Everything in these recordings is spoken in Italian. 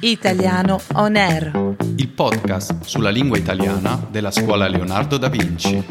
Italiano On Air. il podcast sulla lingua italiana della scuola Leonardo da Vinci.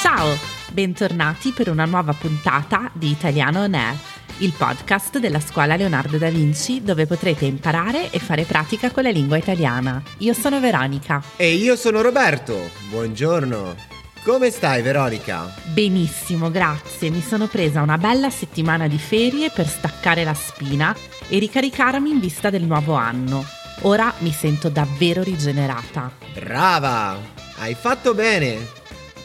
Ciao, bentornati per una nuova puntata di Italiano On Air, il podcast della scuola Leonardo da Vinci dove potrete imparare e fare pratica con la lingua italiana. Io sono Veronica. E io sono Roberto. Buongiorno. Come stai, Veronica? Benissimo, grazie. Mi sono presa una bella settimana di ferie per staccare la spina e ricaricarmi in vista del nuovo anno. Ora mi sento davvero rigenerata. Brava! Hai fatto bene.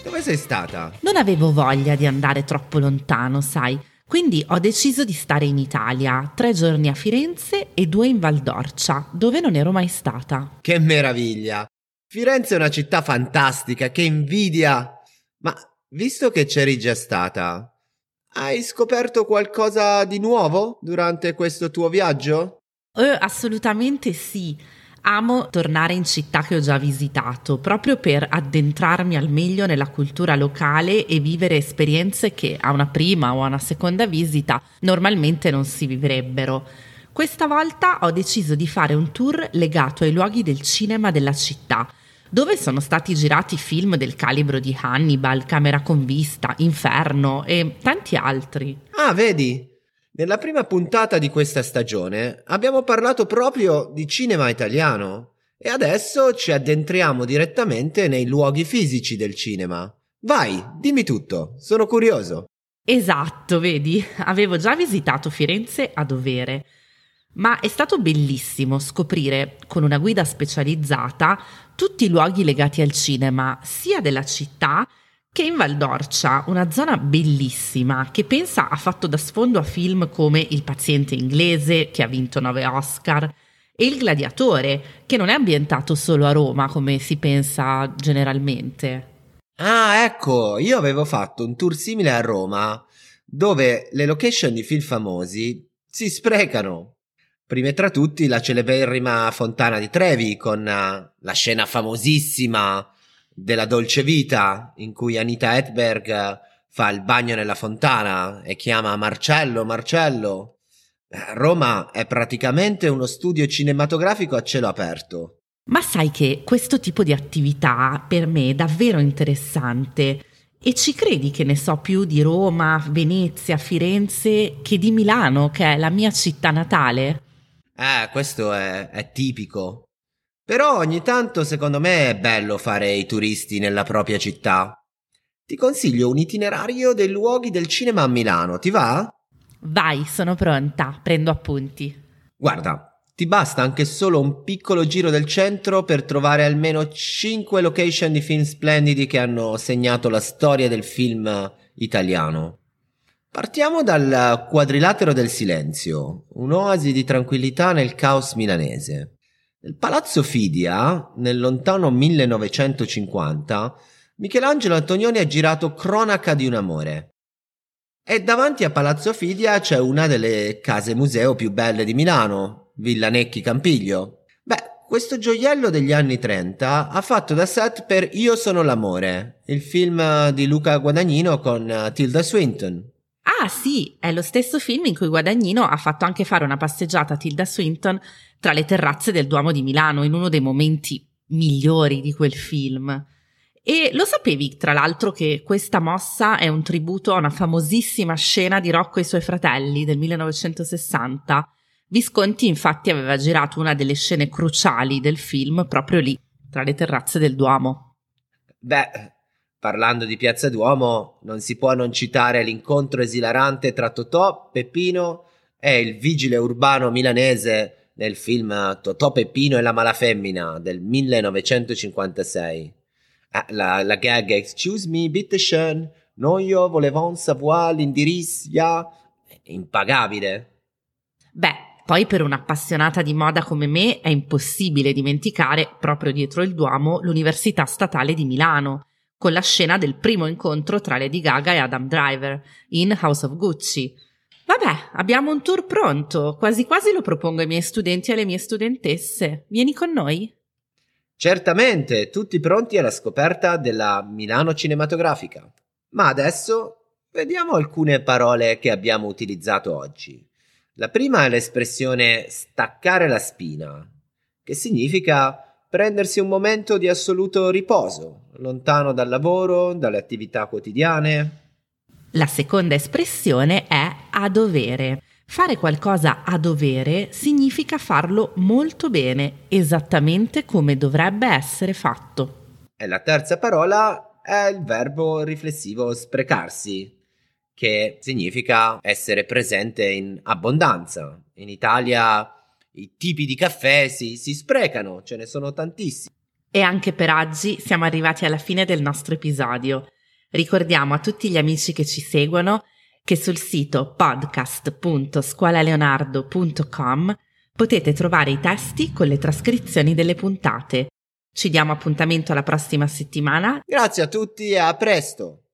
Dove sei stata? Non avevo voglia di andare troppo lontano, sai, quindi ho deciso di stare in Italia, tre giorni a Firenze e due in Val d'Orcia, dove non ero mai stata. Che meraviglia! Firenze è una città fantastica, che invidia! Ma visto che c'eri già stata, hai scoperto qualcosa di nuovo durante questo tuo viaggio? Eh, assolutamente sì. Amo tornare in città che ho già visitato, proprio per addentrarmi al meglio nella cultura locale e vivere esperienze che a una prima o a una seconda visita normalmente non si vivrebbero. Questa volta ho deciso di fare un tour legato ai luoghi del cinema della città, dove sono stati girati film del calibro di Hannibal, Camera con vista, Inferno e tanti altri. Ah, vedi? Nella prima puntata di questa stagione abbiamo parlato proprio di cinema italiano e adesso ci addentriamo direttamente nei luoghi fisici del cinema. Vai, dimmi tutto, sono curioso. Esatto, vedi, avevo già visitato Firenze a dovere, ma è stato bellissimo scoprire con una guida specializzata tutti i luoghi legati al cinema, sia della città che in Val d'Orcia, una zona bellissima che pensa ha fatto da sfondo a film come Il paziente inglese, che ha vinto nove Oscar, e Il gladiatore, che non è ambientato solo a Roma come si pensa generalmente. Ah, ecco, io avevo fatto un tour simile a Roma, dove le location di film famosi si sprecano. Prime tra tutti la celeberrima Fontana di Trevi con uh, la scena famosissima della Dolce Vita in cui Anita Hedberg uh, fa il bagno nella fontana e chiama Marcello, Marcello. Eh, Roma è praticamente uno studio cinematografico a cielo aperto. Ma sai che questo tipo di attività per me è davvero interessante e ci credi che ne so più di Roma, Venezia, Firenze che di Milano, che è la mia città natale? Eh, questo è, è tipico. Però ogni tanto secondo me è bello fare i turisti nella propria città. Ti consiglio un itinerario dei luoghi del cinema a Milano, ti va? Vai, sono pronta, prendo appunti. Guarda, ti basta anche solo un piccolo giro del centro per trovare almeno 5 location di film splendidi che hanno segnato la storia del film italiano. Partiamo dal quadrilatero del silenzio, un'oasi di tranquillità nel caos milanese. Nel palazzo Fidia, nel lontano 1950, Michelangelo Antonioni ha girato Cronaca di un amore. E davanti a Palazzo Fidia c'è una delle case museo più belle di Milano, Villa Necchi Campiglio. Beh, questo gioiello degli anni 30 ha fatto da set per Io sono l'amore, il film di Luca Guadagnino con Tilda Swinton. Ah sì, è lo stesso film in cui Guadagnino ha fatto anche fare una passeggiata a Tilda Swinton tra le terrazze del Duomo di Milano in uno dei momenti migliori di quel film. E lo sapevi, tra l'altro, che questa mossa è un tributo a una famosissima scena di Rocco e i suoi fratelli del 1960? Visconti infatti aveva girato una delle scene cruciali del film proprio lì, tra le terrazze del Duomo. Beh, parlando di Piazza Duomo, non si può non citare l'incontro esilarante tra Totò, Peppino e il vigile urbano milanese nel film Totò, Peppino e la malafemmina del 1956. Ah, la, la gag Excuse me, bitte schön, noi volevo savoir l'indirizzo? Impagabile. Beh, poi per un'appassionata di moda come me è impossibile dimenticare, proprio dietro il Duomo, l'Università Statale di Milano, con la scena del primo incontro tra Lady Gaga e Adam Driver in House of Gucci. Vabbè, abbiamo un tour pronto, quasi quasi lo propongo ai miei studenti e alle mie studentesse. Vieni con noi? Certamente, tutti pronti alla scoperta della Milano cinematografica. Ma adesso vediamo alcune parole che abbiamo utilizzato oggi. La prima è l'espressione staccare la spina, che significa prendersi un momento di assoluto riposo, lontano dal lavoro, dalle attività quotidiane. La seconda espressione è a dovere. Fare qualcosa a dovere significa farlo molto bene, esattamente come dovrebbe essere fatto. E la terza parola è il verbo riflessivo sprecarsi, che significa essere presente in abbondanza. In Italia i tipi di caffè si, si sprecano, ce ne sono tantissimi. E anche per oggi siamo arrivati alla fine del nostro episodio. Ricordiamo a tutti gli amici che ci seguono che sul sito podcast.scuolaleonardo.com potete trovare i testi con le trascrizioni delle puntate. Ci diamo appuntamento alla prossima settimana. Grazie a tutti e a presto!